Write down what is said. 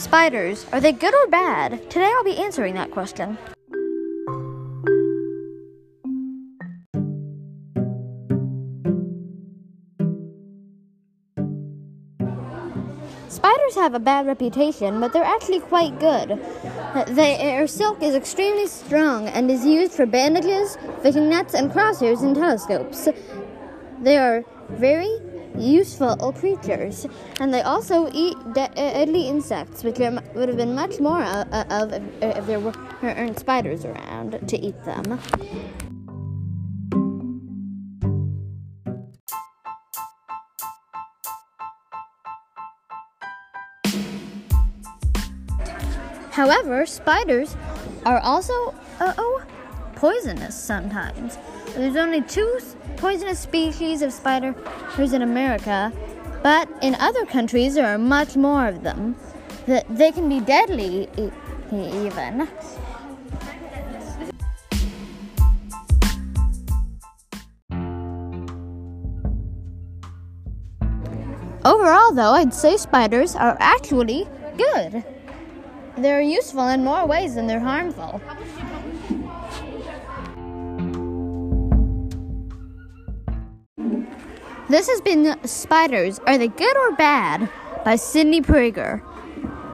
Spiders, are they good or bad? Today I'll be answering that question. Spiders have a bad reputation, but they're actually quite good. Their silk is extremely strong and is used for bandages, fishing nets, and crosshairs and telescopes. They are very useful creatures, and they also eat deadly insects, which would have been much more uh, of if there weren't spiders around to eat them. However, spiders are also uh, oh, poisonous sometimes. There's only two poisonous species of spiders in America, but in other countries there are much more of them. That They can be deadly, even. Overall, though, I'd say spiders are actually good. They're useful in more ways than they're harmful. This has been Spiders Are They Good or Bad by Sydney Prager.